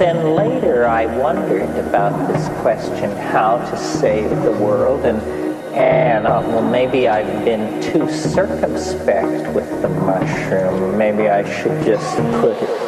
then later I wondered about this question, how to save the world, and and uh, well, maybe I've been too circumspect with the mushroom. Maybe I should just put it.